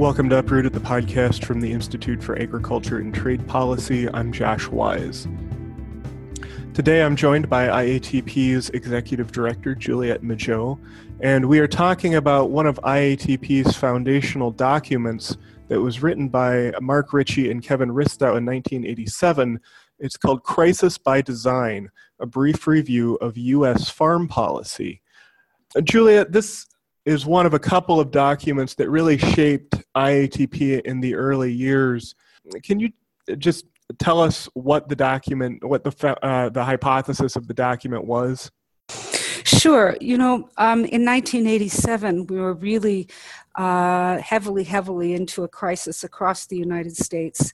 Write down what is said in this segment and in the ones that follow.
Welcome to Uprooted, the podcast from the Institute for Agriculture and Trade Policy. I'm Josh Wise. Today I'm joined by IATP's Executive Director, Juliette Majot, and we are talking about one of IATP's foundational documents that was written by Mark Ritchie and Kevin Ristau in 1987. It's called Crisis by Design A Brief Review of U.S. Farm Policy. Juliette, this is one of a couple of documents that really shaped IATP in the early years. Can you just tell us what the document, what the uh, the hypothesis of the document was? Sure. You know, um, in 1987, we were really uh, heavily, heavily into a crisis across the United States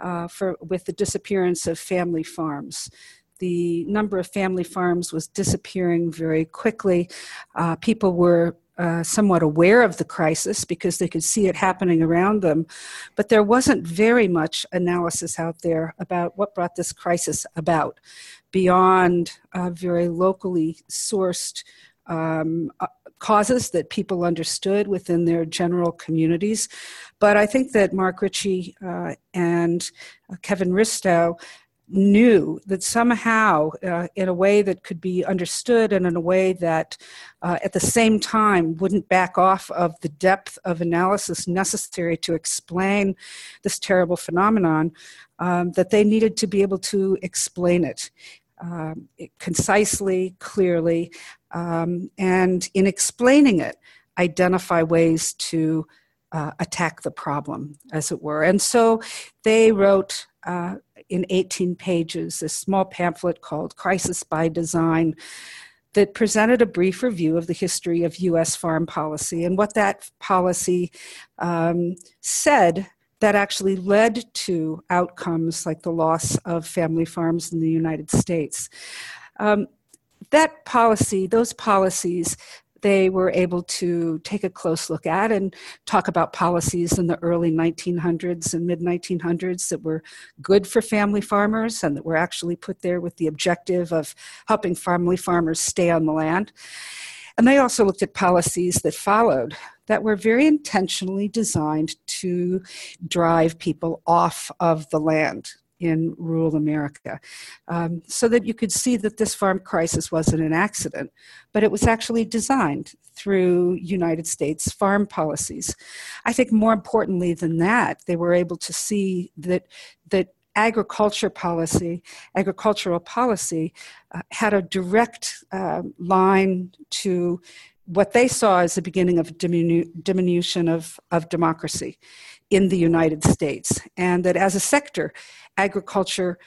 uh, for with the disappearance of family farms the number of family farms was disappearing very quickly. Uh, people were uh, somewhat aware of the crisis because they could see it happening around them, but there wasn't very much analysis out there about what brought this crisis about beyond uh, very locally sourced um, uh, causes that people understood within their general communities. But I think that Mark Ritchie uh, and uh, Kevin Ristau knew that somehow, uh, in a way that could be understood and in a way that uh, at the same time wouldn't back off of the depth of analysis necessary to explain this terrible phenomenon, um, that they needed to be able to explain it. Um, concisely, clearly, um, and in explaining it, identify ways to uh, attack the problem, as it were. And so they wrote uh, in 18 pages a small pamphlet called Crisis by Design that presented a brief review of the history of U.S. farm policy and what that policy um, said that actually led to outcomes like the loss of family farms in the United States. Um, that policy, those policies, they were able to take a close look at and talk about policies in the early 1900s and mid 1900s that were good for family farmers and that were actually put there with the objective of helping family farmers stay on the land. And they also looked at policies that followed that were very intentionally designed to drive people off of the land, in rural America, um, so that you could see that this farm crisis wasn't an accident, but it was actually designed through United States farm policies. I think more importantly than that, they were able to see that that agriculture policy, agricultural policy, uh, had a direct uh, line to what they saw as the beginning of diminu- diminution of, of democracy in the United States, and that as a sector, agriculture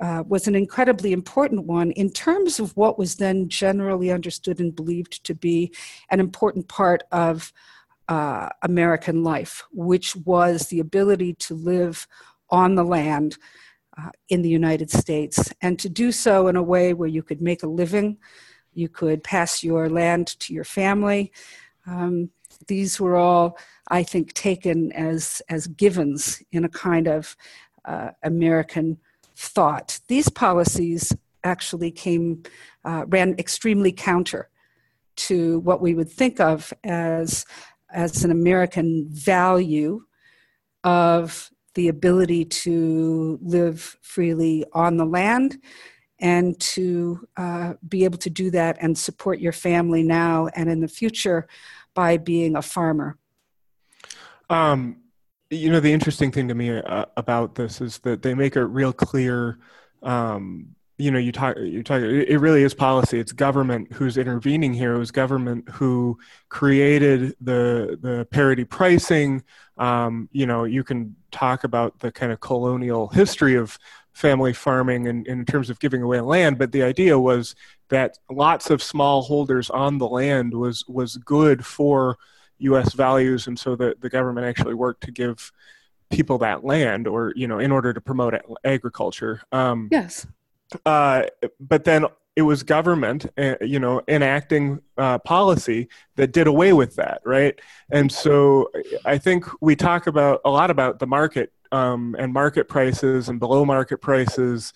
uh, was an incredibly important one in terms of what was then generally understood and believed to be an important part of uh, American life, which was the ability to live on the land uh, in the United States and to do so in a way where you could make a living, you could pass your land to your family. Um, these were all, I think, taken as, as givens in a kind of uh, American thought. These policies actually came, uh, ran extremely counter to what we would think of as, as an American value of the ability to live freely on the land and to uh, be able to do that and support your family now and in the future by being a farmer. Um, you know the interesting thing to me uh, about this is that they make it real clear um, you know you talk you talk it really is policy. It's government who's intervening here. It was government who created the the parity pricing. Um, you know you can talk about the kind of colonial history of family farming and, in terms of giving away land but the idea was that lots of small holders on the land was was good for U.S. values, and so the, the government actually worked to give people that land, or you know, in order to promote agriculture. Um, yes. Uh, but then it was government, uh, you know, enacting uh, policy that did away with that, right? And so I think we talk about a lot about the market um, and market prices and below market prices,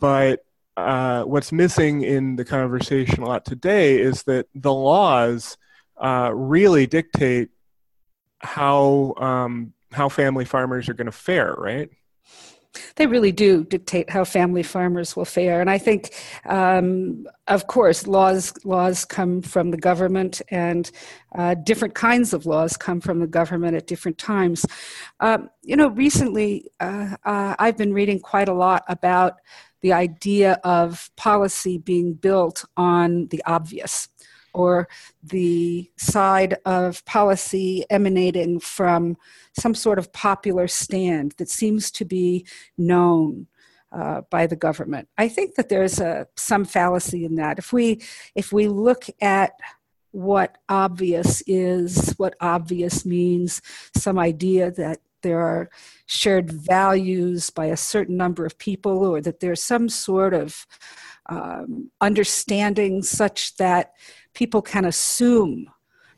but uh, what's missing in the conversation a lot today is that the laws uh, really dictate how um, how family farmers are going to fare, right? They really do dictate how family farmers will fare, and I think, um, of course, laws laws come from the government, and uh, different kinds of laws come from the government at different times. Um, you know, recently uh, uh, I've been reading quite a lot about the idea of policy being built on the obvious or the side of policy emanating from some sort of popular stand that seems to be known uh, by the government. I think that there's a, some fallacy in that. If we if we look at what obvious is, what obvious means, some idea that there are shared values by a certain number of people, or that there's some sort of um, understanding such that people can assume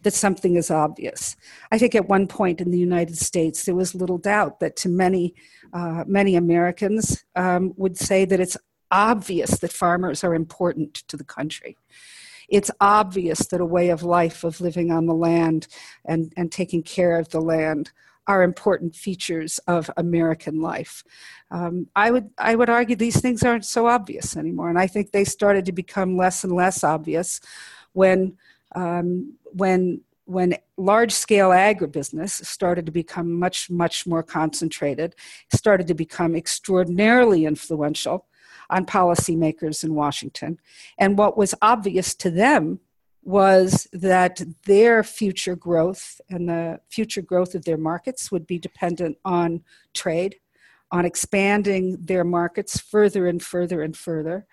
that something is obvious. I think at one point in the United States, there was little doubt that to many, uh, many Americans um, would say that it's obvious that farmers are important to the country. It's obvious that a way of life of living on the land and, and taking care of the land are important features of American life. Um, I would I would argue these things aren't so obvious anymore, and I think they started to become less and less obvious when um, when when large scale agribusiness started to become much much more concentrated, started to become extraordinarily influential on policymakers in Washington, and what was obvious to them was that their future growth and the future growth of their markets would be dependent on trade, on expanding their markets further and further and further,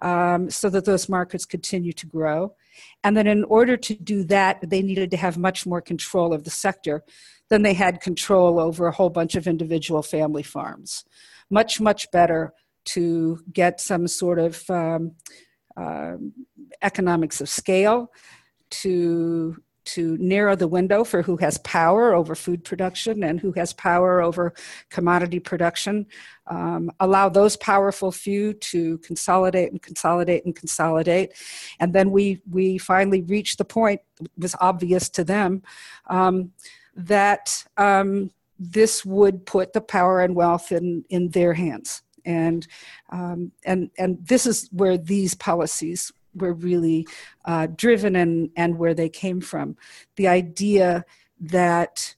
um, so that those markets continue to grow. And then, in order to do that, they needed to have much more control of the sector than they had control over a whole bunch of individual family farms. Much, much better to get some sort of um, uh, economics of scale to to narrow the window for who has power over food production and who has power over commodity production. Um, allow those powerful few to consolidate and consolidate and consolidate. And then we, we finally reached the point, it was obvious to them, um, that um, this would put the power and wealth in, in their hands. And, um, and, and this is where these policies were really uh, driven and, and where they came from. The idea that,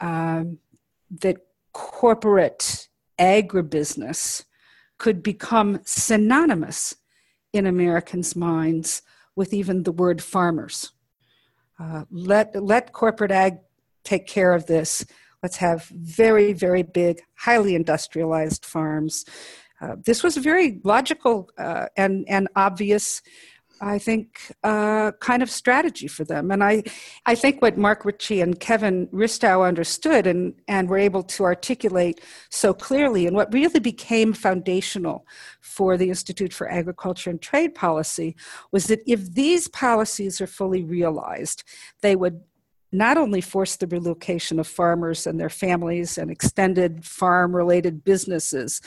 um, that corporate agribusiness could become synonymous in Americans' minds with even the word farmers. Uh, let, let corporate ag take care of this. Let's have very, very big, highly industrialized farms. Uh, this was a very logical uh, and, and obvious I think, uh, kind of strategy for them. And I, I think what Mark Ritchie and Kevin Ristau understood and, and were able to articulate so clearly, and what really became foundational for the Institute for Agriculture and Trade Policy, was that if these policies are fully realized, they would not only force the relocation of farmers and their families and extended farm related businesses,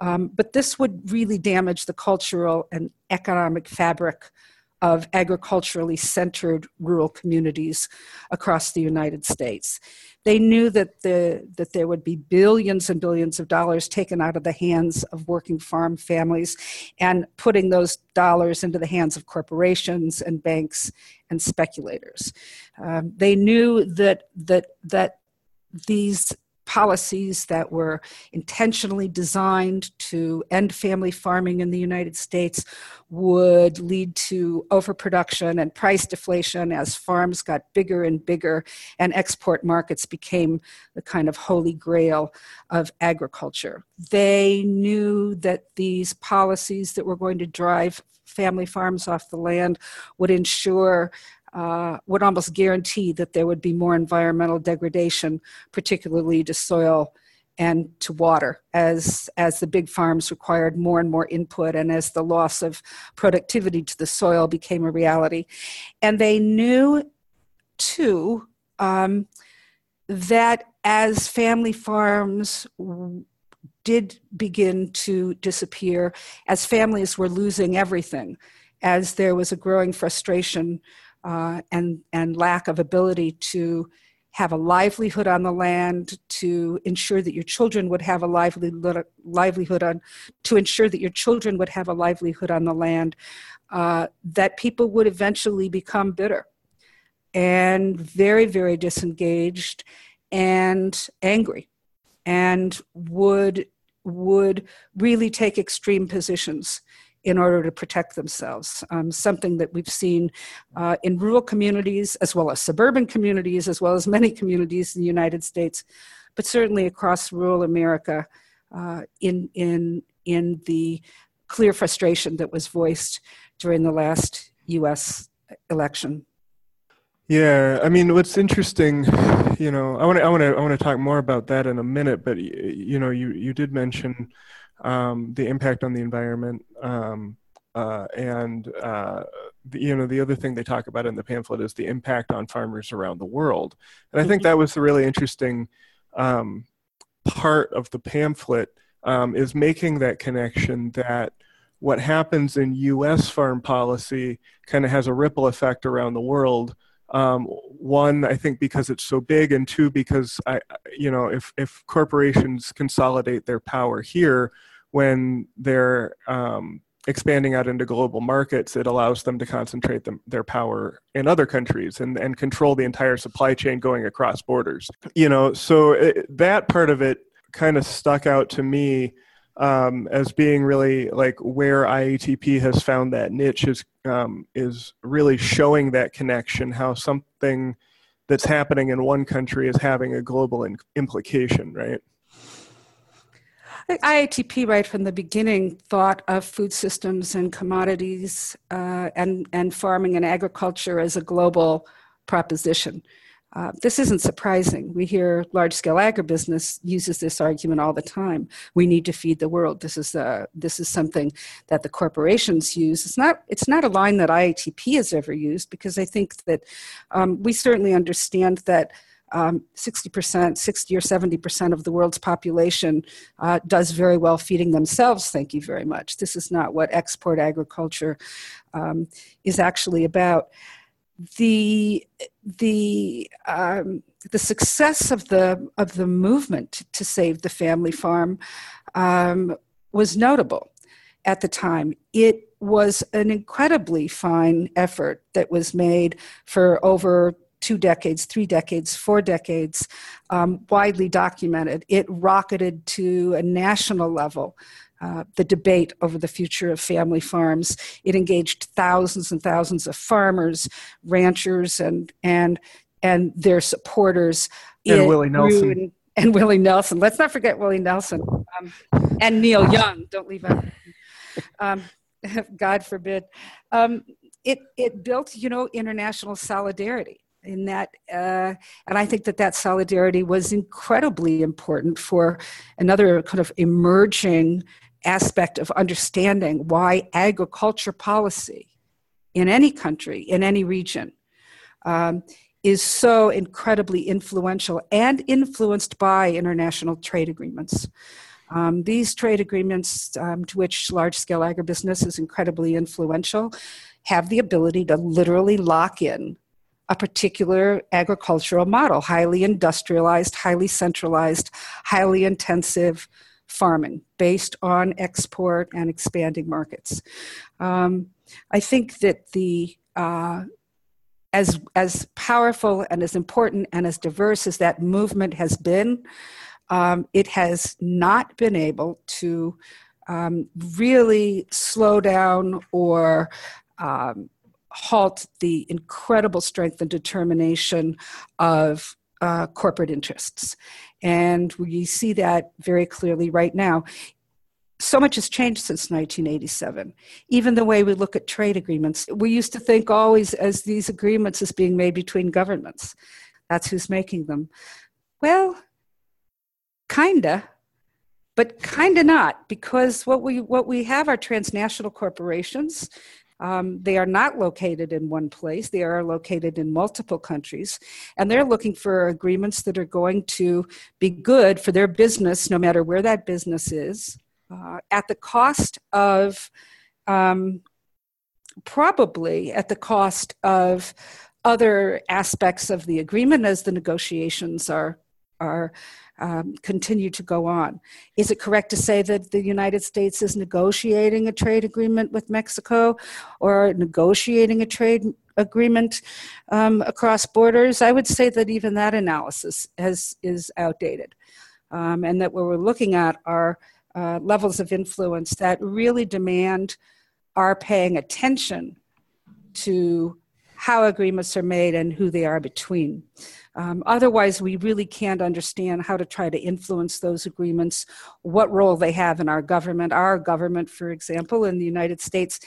um, but this would really damage the cultural and economic fabric of agriculturally centered rural communities across the United States. They knew that, the, that there would be billions and billions of dollars taken out of the hands of working farm families and putting those dollars into the hands of corporations and banks and speculators. Um, they knew that, that, that these policies that were intentionally designed to end family farming in the United States would lead to overproduction and price deflation as farms got bigger and bigger and export markets became the kind of holy grail of agriculture. They knew that these policies that were going to drive family farms off the land would ensure uh, would almost guarantee that there would be more environmental degradation, particularly to soil and to water, as, as the big farms required more and more input and as the loss of productivity to the soil became a reality. And they knew, too, um, that as family farms did begin to disappear, as families were losing everything, as there was a growing frustration uh, and, and lack of ability to have a livelihood on the land, to ensure that your children would have a livelihood, livelihood on, to ensure that your children would have a livelihood on the land, uh, that people would eventually become bitter and very, very disengaged and angry and would would really take extreme positions in order to protect themselves. Um, something that we've seen uh, in rural communities, as well as suburban communities, as well as many communities in the United States, but certainly across rural America uh, in, in, in the clear frustration that was voiced during the last US election. Yeah, I mean, what's interesting, you know, I want to, I want to, I want to talk more about that in a minute. But you know, you you did mention um, the impact on the environment, um, uh, and uh, the, you know, the other thing they talk about in the pamphlet is the impact on farmers around the world. And I think mm-hmm. that was the really interesting um, part of the pamphlet um, is making that connection that what happens in U.S. farm policy kind of has a ripple effect around the world um, one, I think because it's so big, and two, because I, you know, if if corporations consolidate their power here when they're um, expanding out into global markets, it allows them to concentrate them, their power in other countries and, and control the entire supply chain going across borders. You know, so it, that part of it kind of stuck out to me um, as being really like where IATP has found that niche is um, is really showing that connection, how something that's happening in one country is having a global in- implication, right? IATP, right from the beginning, thought of food systems and commodities uh, and, and farming and agriculture as a global proposition. Uh, this isn't surprising. We hear large scale agribusiness uses this argument all the time. We need to feed the world. This is, uh, this is something that the corporations use. It's not, it's not a line that IATP has ever used because I think that um, we certainly understand that um, 60%, 60 or 70% of the world's population uh, does very well feeding themselves, thank you very much. This is not what export agriculture um, is actually about the the um, the success of the of the movement to save the family farm um, was notable at the time. It was an incredibly fine effort that was made for over two decades, three decades, four decades, um, widely documented. It rocketed to a national level uh, the debate over the future of family farms. It engaged thousands and thousands of farmers, ranchers, and and and their supporters. And Willie Nelson. And, and, Willie Nelson. Let's not forget Willie Nelson um, and Neil Young. Don't leave out. Um, God forbid. Um, it it built, you know, international solidarity in that uh, and i think that that solidarity was incredibly important for another kind of emerging aspect of understanding why agriculture policy in any country, in any region, um, is so incredibly influential and influenced by international trade agreements. Um, these trade agreements, um, to which large scale agribusiness is incredibly influential, have the ability to literally lock in a particular agricultural model highly industrialized, highly centralized, highly intensive, farming based on export and expanding markets. Um, I think that the uh, as as powerful and as important and as diverse as that movement has been, um, it has not been able to um, really slow down or um, halt the incredible strength and determination of uh, corporate interests. And we see that very clearly right now. So much has changed since 1987. Even the way we look at trade agreements, we used to think always as these agreements as being made between governments. That's who's making them. Well, kinda, but kinda not, because what we what we have are transnational corporations um, they are not located in one place, they are located in multiple countries, and they're looking for agreements that are going to be good for their business, no matter where that business is, uh, at the cost of um, probably at the cost of other aspects of the agreement as the negotiations are are um, continue to go on. Is it correct to say that the United States is negotiating a trade agreement with Mexico or negotiating a trade agreement um, across borders? I would say that even that analysis has, is outdated, um, and that what we're looking at are uh, levels of influence that really demand our paying attention to how agreements are made and who they are between. Um, otherwise, we really can't understand how to try to influence those agreements, what role they have in our government. Our government, for example, in the United States,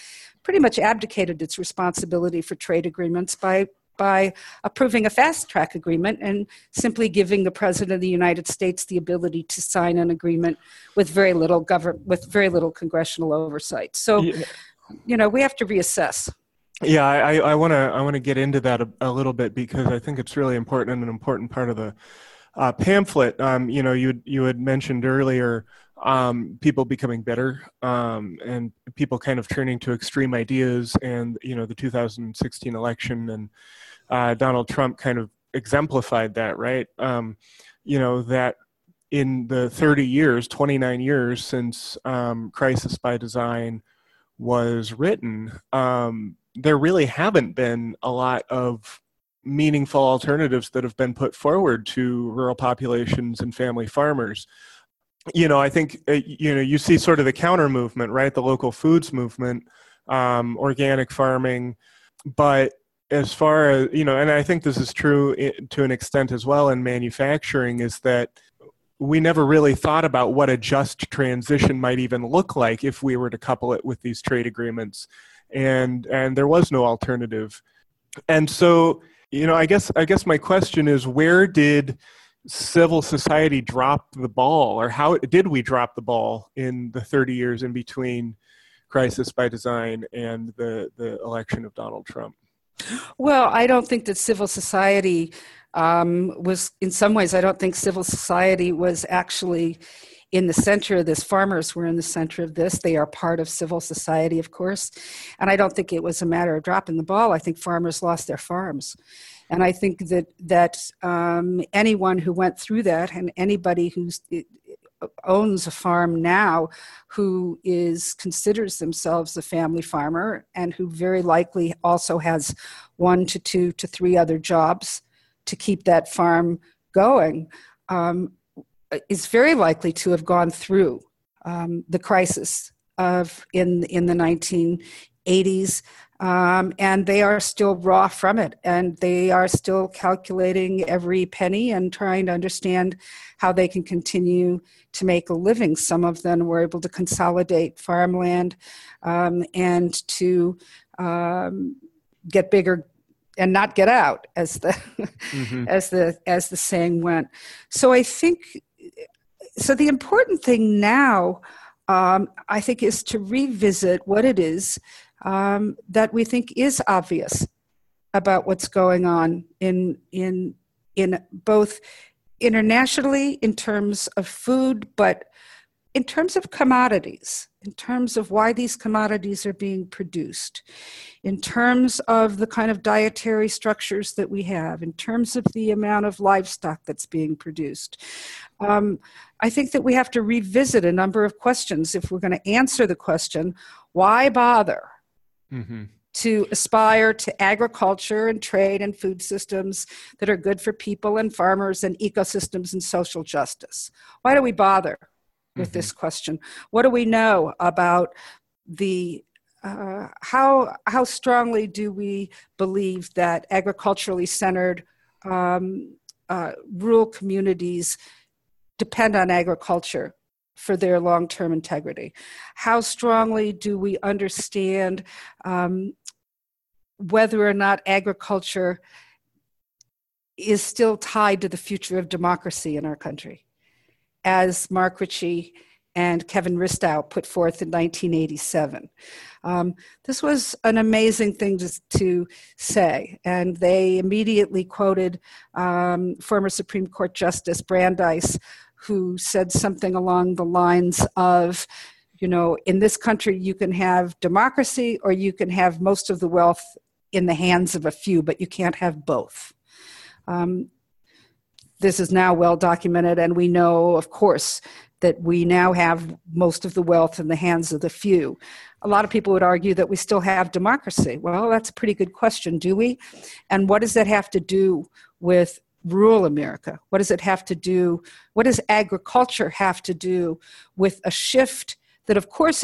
pretty much abdicated its responsibility for trade agreements by by approving a fast track agreement and simply giving the president of the United States the ability to sign an agreement with very little government with very little congressional oversight. So, yeah. you know, we have to reassess. Yeah, I I want to I want to get into that a, a, little bit because I think it's really important and an important part of the uh, pamphlet. Um, you know, you you had mentioned earlier um, people becoming bitter um, and people kind of turning to extreme ideas, and you know, the 2016 election and uh, Donald Trump kind of exemplified that, right? Um, you know that in the 30 years, 29 years since um, Crisis by Design was written um, there really haven't been a lot of meaningful alternatives that have been put forward to rural populations and family farmers. You know i think uh, you know you see sort of the counter movement right? The local foods movement um, organic farming. But as far as you know and i think this is true to an extent as well in manufacturing is that we never really thought about what a just transition might even look like if we were to couple it with these trade agreements and and there was no alternative. And so you know i guess i guess my question is where did civil society drop the ball or how did we drop the ball in the 30 years in between crisis by design and the the election of donald trump? Well i don't think that civil society um, was in some ways i don't think civil society was actually in the center of this. Farmers were in the center of this. They are part of civil society, of course. And I don't think it was a matter of dropping the ball. I think farmers lost their farms. And I think that, that um, anyone who went through that and anybody who's owns a farm now who is considers themselves a family farmer and who very likely also has one to two to three other jobs to keep that farm going um, is very likely to have gone through um, the crisis of in in the 1980s, um, and they are still raw from it, and they are still calculating every penny and trying to understand how they can continue to make a living. Some of them were able to consolidate farmland um, and to um, get bigger and not get out as the mm-hmm. as the as the saying went so i think so the important thing now, um, I think, is to revisit what it is um, that we think is obvious about what's going on in in in both internationally in terms of food, but in terms of commodities, in terms of why these commodities are being produced, in terms of the kind of dietary structures that we have, in terms of the amount of livestock that's being produced. Um, I think that we have to revisit a number of questions if we're going to answer the question why bother? Mm-hmm to aspire to agriculture and trade and food systems that are good for people and farmers and ecosystems and social justice. Why do we bother? With mm-hmm. this question. What do we know about the uh, how how strongly do we believe that agriculturally centered um, uh, rural communities depend on agriculture for their long term integrity? How strongly do we understand um, whether or not agriculture is still tied to the future of democracy in our country? As Mark Ritchie and Kevin Ristau put forth in 1987. Um, this was an amazing thing to, to, say, and they immediately quoted um, former Supreme Court Justice Brandeis, who said something along the lines of, you know, in this country you can have democracy or you can have most of the wealth in the hands of a few, but you can't have both. Um, this is now well documented, and we know, of course, that we now have most of the wealth in the hands of the few. A lot of people would argue that we still have democracy. Well, that's a pretty good question, do we? And what does that have to do with rural America? What does it have to do? What does agriculture have to do with a shift that, of course,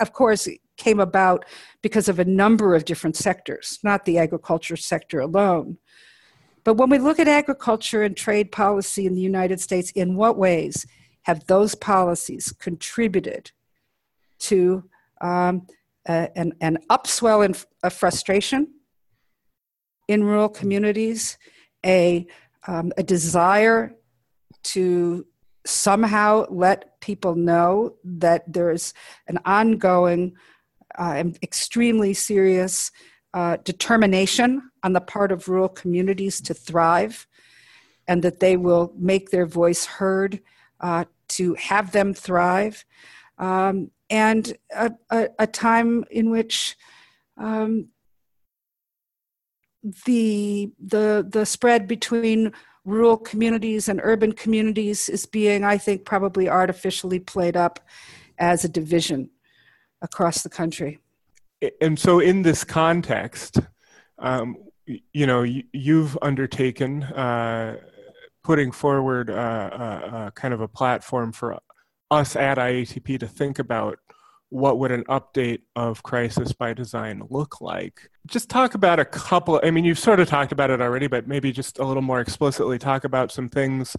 of course, came about because of a number of different sectors, not the agriculture sector alone. But when we look at agriculture and trade policy in the United States, in what ways have those policies contributed to um, an, an upswell in, of frustration in rural communities, a um, a desire to somehow let people know that there's an ongoing, uh, extremely serious uh, determination on the part of rural communities to thrive and that they will make their voice heard uh, to have them thrive. Um, and a, a, a, time in which um, the the the spread between rural communities and urban communities is being, I think, probably artificially played up as a division across the country. And so, in this context, um, you know, you've undertaken uh, putting forward uh, uh, uh, kind of a platform for us at IATP to think about what would an update of crisis by design look like. Just talk about a couple i mean you've sort of talked about it already but maybe just a little more explicitly talk about some things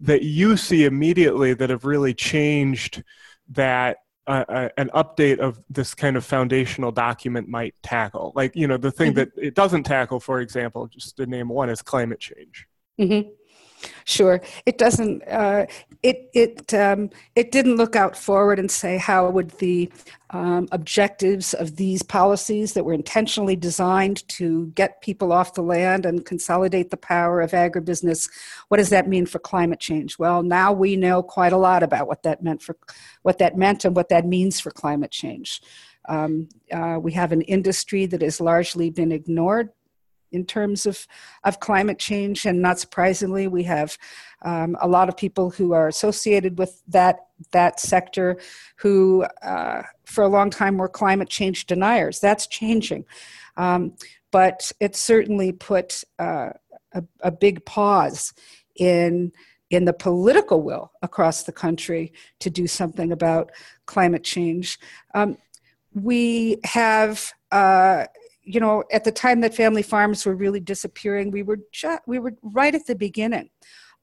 that you see immediately that have really changed that uh, uh, an update of this kind of foundational document might tackle like you know the thing mm-hmm. that it doesn't tackle for example just to name one is climate change mm-hmm. Sure, it doesn't. Uh, it it um, it didn't look out forward and say how would the um, objectives of these policies that were intentionally designed to get people off the land and consolidate the power of agribusiness. What does that mean for climate change? Well, now we know quite a lot about what that meant for what that meant and what that means for climate change. Um, uh, we have an industry that has largely been ignored in terms of, of climate change. And not surprisingly, we have um, a lot of people who are associated with that, that sector who, uh, for a long time, were climate change deniers. That's changing. Um, but it certainly put uh, a, a big pause in in the political will across the country to do something about climate change. Um, we have uh, you know, at the time that family farms were really disappearing, we were just, we were right at the beginning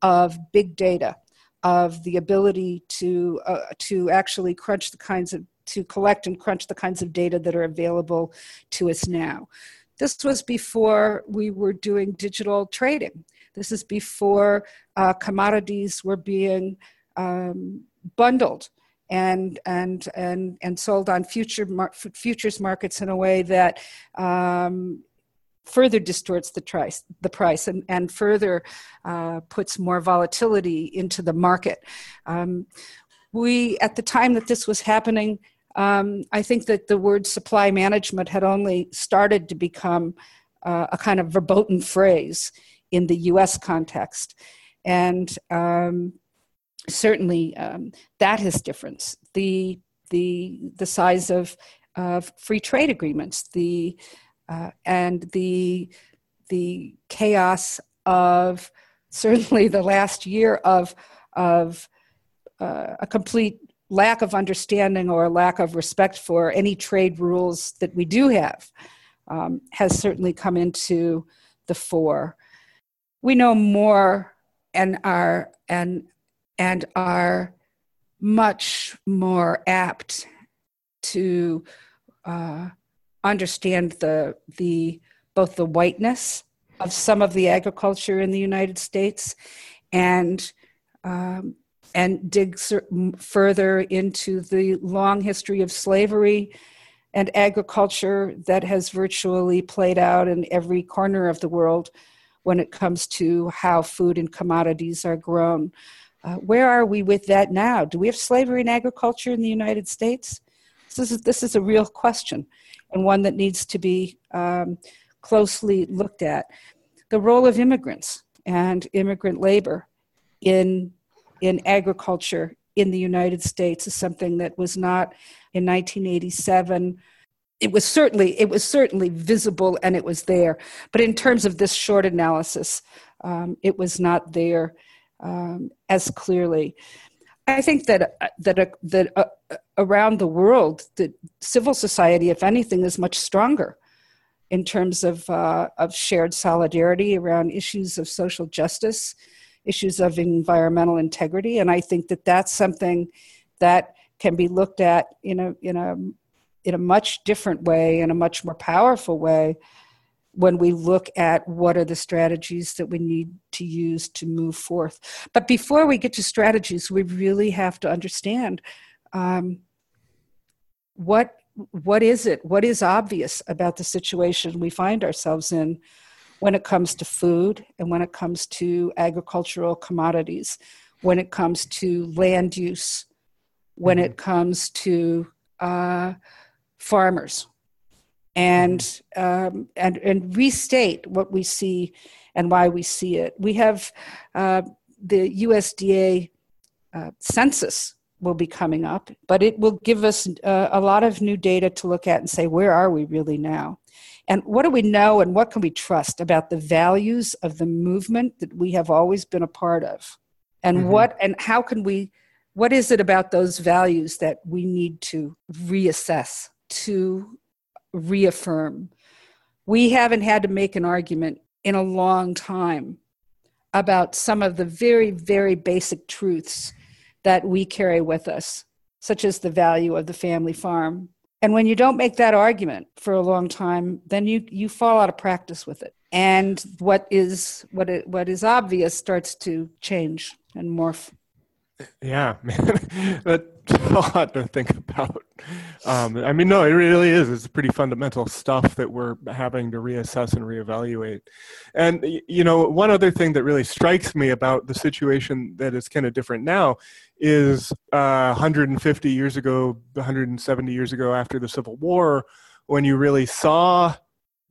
of big data, of the ability to uh, to actually crunch the kinds of to collect and crunch the kinds of data that are available to us now. This was before we were doing digital trading. This is before uh, commodities were being um, bundled and and and and sold on future mar- futures markets in a way that um, further distorts the price the price and, and further uh, puts more volatility into the market. Um, we at the time that this was happening um, i think that the word supply management had only started to become uh, a kind of verboten phrase in the us context. And um, certainly um, that has difference. The the the size of of free trade agreements, the uh, and the the chaos of certainly the last year of of uh, a complete lack of understanding or lack of respect for any trade rules that we do have um, has certainly come into the fore. We know more and are and and are much more apt to uh, understand the the both the whiteness of some of the agriculture in the United States and um, and dig further into the long history of slavery and agriculture that has virtually played out in every corner of the world when it comes to how food and commodities are grown. Uh, where are we with that now? Do we have slavery in agriculture in the United States? This is, this is a real question and one that needs to be um, closely looked at. The role of immigrants and immigrant labor in, in agriculture in the United States is something that was not in 1987 it was certainly it was certainly visible and it was there but in terms of this short analysis um, it was not there um, as clearly. I think that uh, that uh, that uh, around the world the civil society if anything is much stronger in terms of uh, of shared solidarity around issues of social justice issues of environmental integrity. And i think that that's something that can be looked at in a in a in a much different way, in a much more powerful way, when we look at what are the strategies that we need to use to move forth. But before we get to strategies, we really have to understand um, what what is it? What is obvious about the situation we find ourselves in when it comes to food and when it comes to agricultural commodities, when it comes to land use, when mm-hmm. it comes to uh, farmers and um, and and restate what we see and why we see it. We have uh, the USDA uh, census will be coming up, but it will give us uh, a lot of new data to look at and say where are we really now, and what do we know and what can we trust about the values of the movement that we have always been a part of, and mm-hmm. what and how can we what is it about those values that we need to reassess to reaffirm. We haven't had to make an argument in a long time about some of the very, very basic truths that we carry with us, such as the value of the family farm. And when you don't make that argument for a long time, then you, you fall out of practice with it. And what is what it, what is obvious starts to change and morph. Yeah, man, that's a lot to think about. Um, I mean, no, it really is. It's pretty fundamental stuff that we're having to reassess and reevaluate. And you know, one other thing that really strikes me about the situation that is kind of different now is uh, 150 years ago, 170 years ago, after the Civil War, when you really saw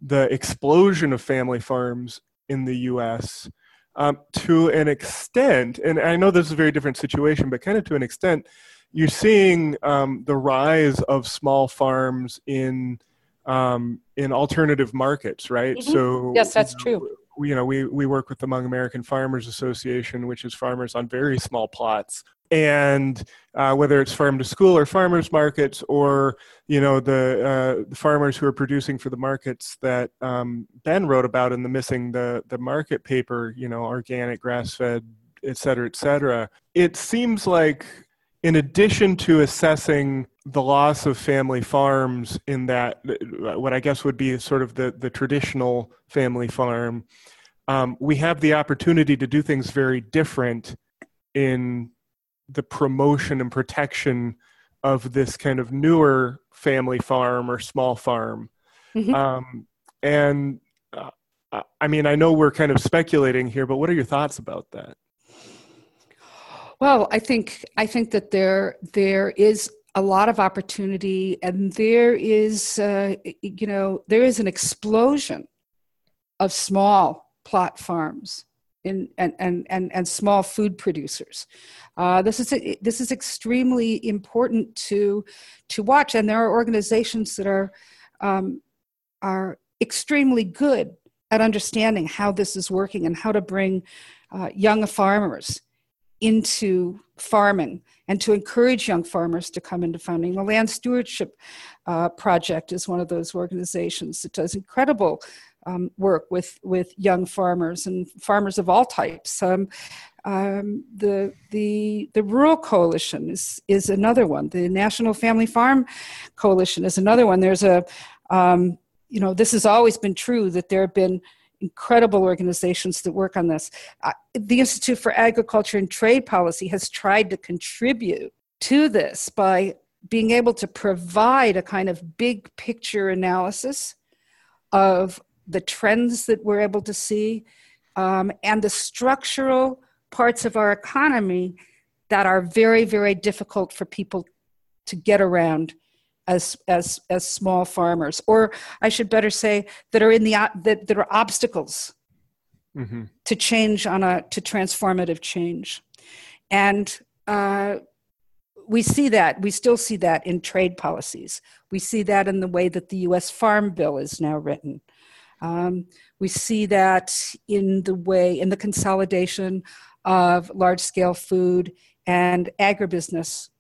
the explosion of family farms in the U.S um, to an extent, and I know this is a very different situation, but kind of to an extent, you're seeing um, the rise of small farms in um, in alternative markets, right? Mm-hmm. So yes, that's you know, true. We, you know, we we work with the Hmong American Farmers Association, which is farmers on very small plots, and uh, whether it's farm to school or farmers markets or you know the, uh, the farmers who are producing for the markets that um, Ben wrote about in the missing the the market paper you know organic grass fed et cetera et cetera it seems like in addition to assessing the loss of family farms in that what I guess would be sort of the the traditional family farm um, we have the opportunity to do things very different in the promotion and protection of this kind of newer family farm or small farm. Mm-hmm. Um, and uh, I mean, I know we're kind of speculating here, but what are your thoughts about that? Well, I think I think that there there is a lot of opportunity, and there is uh, you know there is an explosion of small plot farms in, and, and, and, and small food producers. Uh, this, is, this is extremely important to, to watch, and there are organizations that are, um, are extremely good at understanding how this is working and how to bring uh, young farmers into farming and to encourage young farmers to come into farming. The Land Stewardship uh, Project is one of those organizations that does incredible um, work with with young farmers and farmers of all types. Um, um, the the the Rural Coalition is is another one. The National Family Farm Coalition is another one. There's a um, you know this has always been true that there have been incredible organizations that work on this. Uh, the Institute for Agriculture and Trade Policy has tried to contribute to this by being able to provide a kind of big picture analysis of the trends that we're able to see, um, and the structural parts of our economy that are very, very difficult for people to get around as as as small farmers or i should better say that are in the that, that are obstacles mm-hmm. to change on a to transformative change. And uh, we see that we still see that in trade policies. We see that in the way that the us farm bill is now written um, we see that in the way in the consolidation of large scale food and agribusiness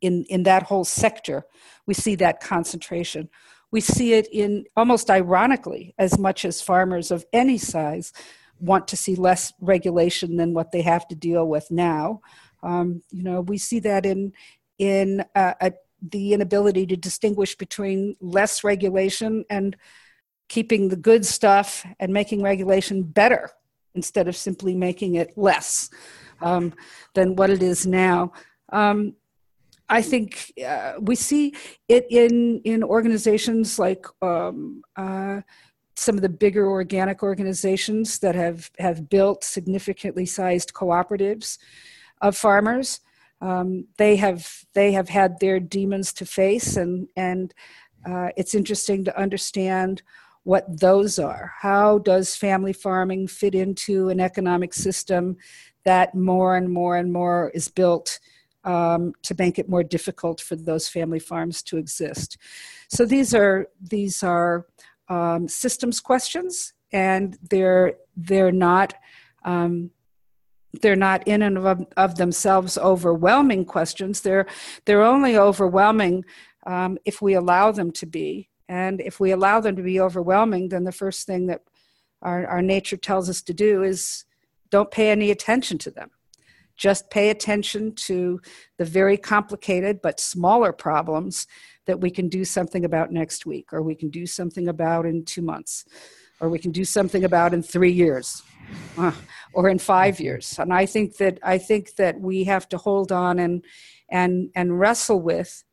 in in that whole sector. We see that concentration. We see it in almost ironically as much as farmers of any size want to see less regulation than what they have to deal with now. Um, you know we see that in in uh, a, the inability to distinguish between less regulation and keeping the good stuff and making regulation better instead of simply making it less um, than what it is now. Um, I think uh, we see it in in organizations like um, uh, some of the bigger organic organizations that have have built significantly sized cooperatives of farmers. Um, they have they have had their demons to face, and and uh, it's interesting to understand what those are. How does family farming fit into an economic system that more and more and more is built um, to make it more difficult for those family farms to exist? So these are these are um, systems questions, and they're they're not. Um, they're not in and of, of, themselves overwhelming questions. They're they're only overwhelming um, if we allow them to be. And if we allow them to be overwhelming, then the first thing that our, our nature tells us to do is don't pay any attention to them. Just pay attention to the very complicated but smaller problems that we can do something about next week, or we can do something about in two months, or we can do something about in three years, uh, or in five years. And I think that I think that we have to hold on and and and wrestle with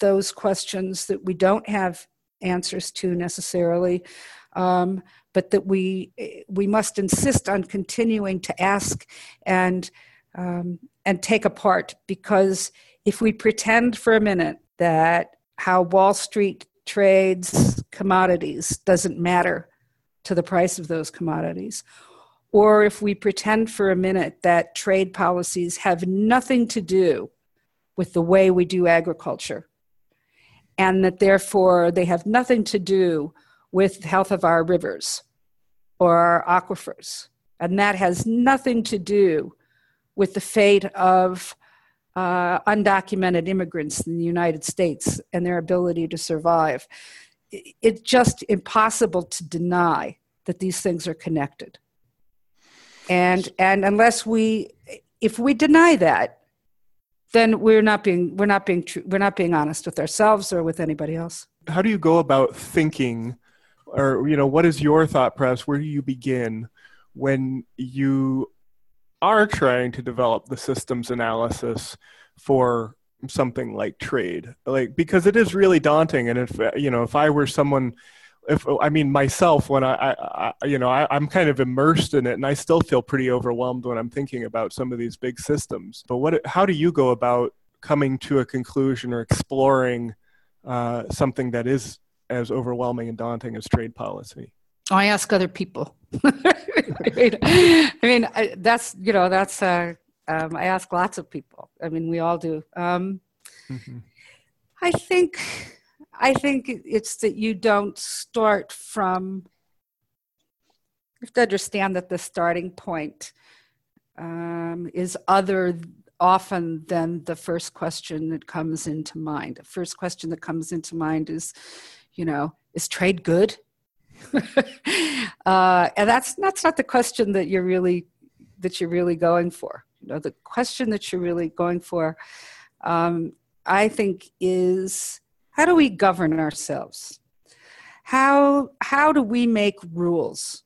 those questions that we don't have answers to necessarily, um, but that we we must insist on continuing to ask and um, and take apart because if we pretend for a minute that how Wall Street trades commodities doesn't matter to the price of those commodities, or if we pretend for a minute that trade policies have nothing to do with the way we do agriculture and that therefore they have nothing to do with the health of our rivers or our aquifers. And that has nothing to do with the fate of uh, undocumented immigrants in the United States and their ability to survive. It's just impossible to deny that these things are connected. And, and unless we, if we deny that, then we're not being we're not being true we're not being honest with ourselves or with anybody else. How do you go about thinking or you know what is your thought process? Where do you begin when you are trying to develop the systems analysis for something like trade? Like because it is really daunting and if you know if i were someone if I mean myself when I, I, I you know I, am kind of immersed in it and I still feel pretty overwhelmed when I'm thinking about some of these big systems. But what how do you go about coming to a conclusion or exploring uh, something that is as overwhelming and daunting as trade policy? I ask other people. I mean, I, that's you know that's uh, um, I ask lots of people. I mean, we all do. Um, mm-hmm. I think I think it's that you don't start from, you have to understand that the starting point um, is other often than the first question that comes into mind. The first question that comes into mind is, you know, is trade good? uh, and that's that's not the question that you're really that you're really going for. You know, the question that you're really going for, um, I think, is how do we govern ourselves? How, how do we make rules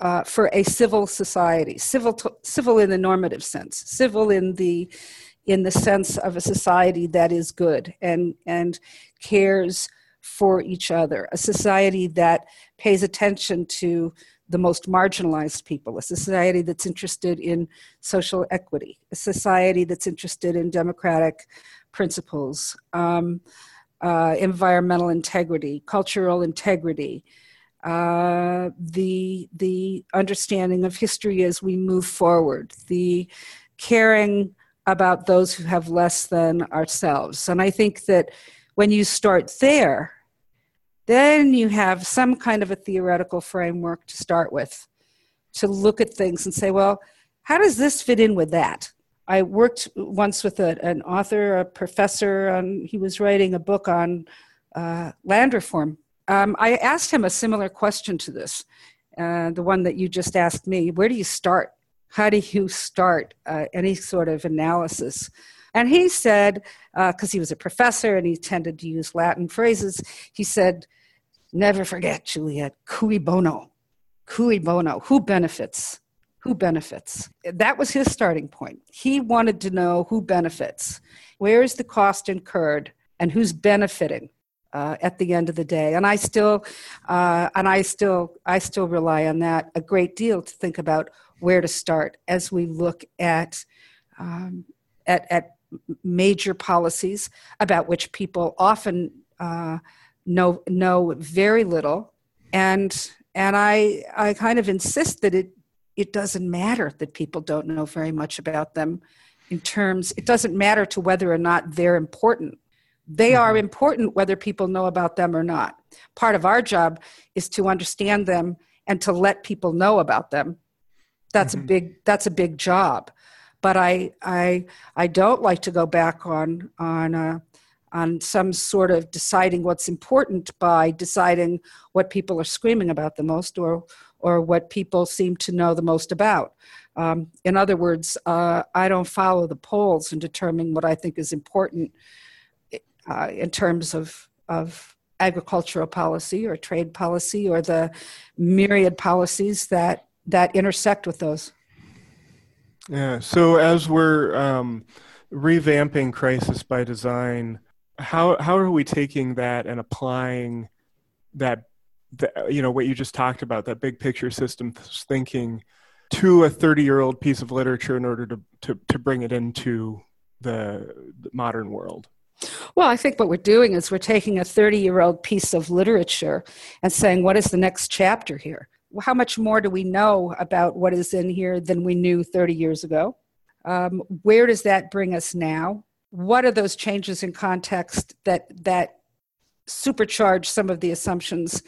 uh, for a civil society? Civil, to, civil in the normative sense, civil in the, in the sense of a society that is good and, and cares for each other, a society that pays attention to the most marginalized people, a society that's interested in social equity, a society that's interested in democratic principles, um, uh, environmental integrity, cultural integrity, uh, the the understanding of history as we move forward, the caring about those who have less than ourselves. And I think that when you start there, then you have some kind of a theoretical framework to start with to look at things and say, well, how does this fit in with that? I worked once with a, an author, a professor, and he was writing a book on uh, land reform. Um, I asked him a similar question to this, uh, the one that you just asked me. Where do you start? How do you start uh, any sort of analysis? And he said, because uh, he was a professor and he tended to use Latin phrases, he said, Never forget, Juliette, cui bono, cui bono, who benefits? Who benefits? That was his starting point. He wanted to know who benefits. Where is the cost incurred and who's benefiting? Uh, at the end of the day. And I still, uh, and I still, I still rely on that a great deal to think about where to start as we look at um, at, at major policies about which people often uh, know know very little, and and I I kind of insist that it it doesn't matter that people don't know very much about them. In terms, it doesn't matter to whether or not they're important. They are mm-hmm. important whether people know about them or not. Part of our job is to understand them and to let people know about them. That's mm-hmm. a big that's a big job but I I I don't like to go back on on uh, on some sort of deciding what's important by deciding what people are screaming about the most or or what people seem to know the most about. Um, in other words, uh, I don't follow the polls in determining what I think is important uh, in terms of of agricultural policy or trade policy or the myriad policies that that intersect with those. Yeah. So as we're um, revamping crisis by design, how how are we taking that and applying that, you know, what you just talked about, that big picture system thinking, to a 30 year old piece of literature in order to, to to bring it into the, the modern world? Well, I think what we're doing is we're taking a 30 year old piece of literature and saying, what is the next chapter here? how much more do we know about what is in here than we knew 30 years ago? Um, where does that bring us now? What are those changes in context that that supercharge some of the assumptions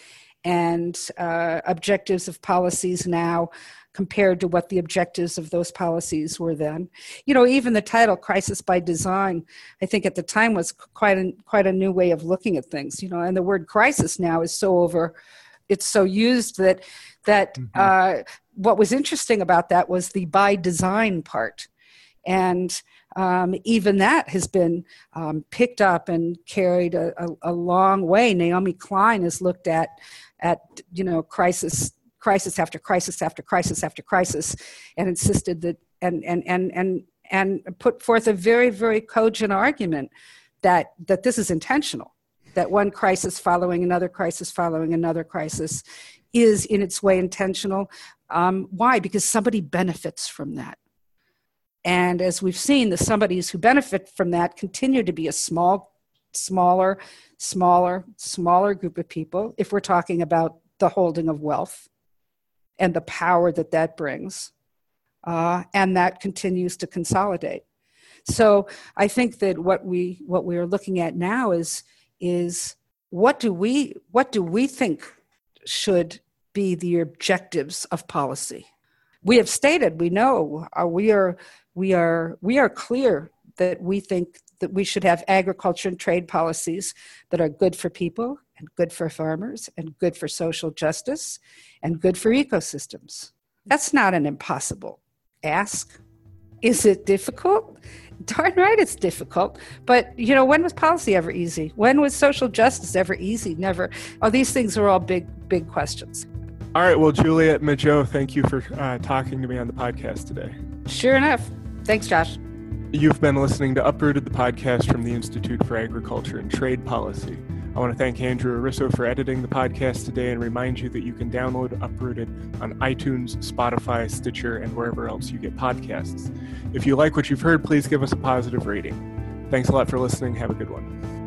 and uh, objectives of policies now compared to what the objectives of those policies were then. You know, even the title "Crisis by Design," I think at the time was quite a, quite a new way of looking at things. You know, and the word "crisis" now is so over it's so used that that mm-hmm. uh, what was interesting about that was the by design part and um, even that has been um, picked up and carried a, a, a, long way naomi klein has looked at at you know crisis crisis after crisis after crisis after crisis and insisted that and and and and and put forth a very very cogent argument that that this is intentional that one crisis following another crisis following another crisis is in its way intentional. Um, why? Because somebody benefits from that. And as we've seen, the somebodies who benefit from that continue to be a small, smaller, smaller, smaller group of people if we're talking about the holding of wealth and the power that that brings. Uh, and that continues to consolidate. So I think that what we what we are looking at now is is what do we what do we think should be the objectives of policy we have stated we know uh, we are we are we are clear that we think that we should have agriculture and trade policies that are good for people and good for farmers and good for social justice and good for ecosystems. That's not an impossible ask. Is it difficult? Darn right it's difficult. But you know when was policy ever easy? When was social justice ever easy? Never. Oh these things are all big big questions. All right. Well Juliette Majot, thank you for uh, talking to me on the podcast today. Sure enough thanks josh you've been listening to uprooted the podcast from the institute for agriculture and trade policy I want to thank Andrew Arisso for editing the podcast today and remind you that you can download Uprooted on iTunes, Spotify, Stitcher, and wherever else you get podcasts. If you like what you've heard, please give us a positive rating. Thanks a lot for listening. Have a good one.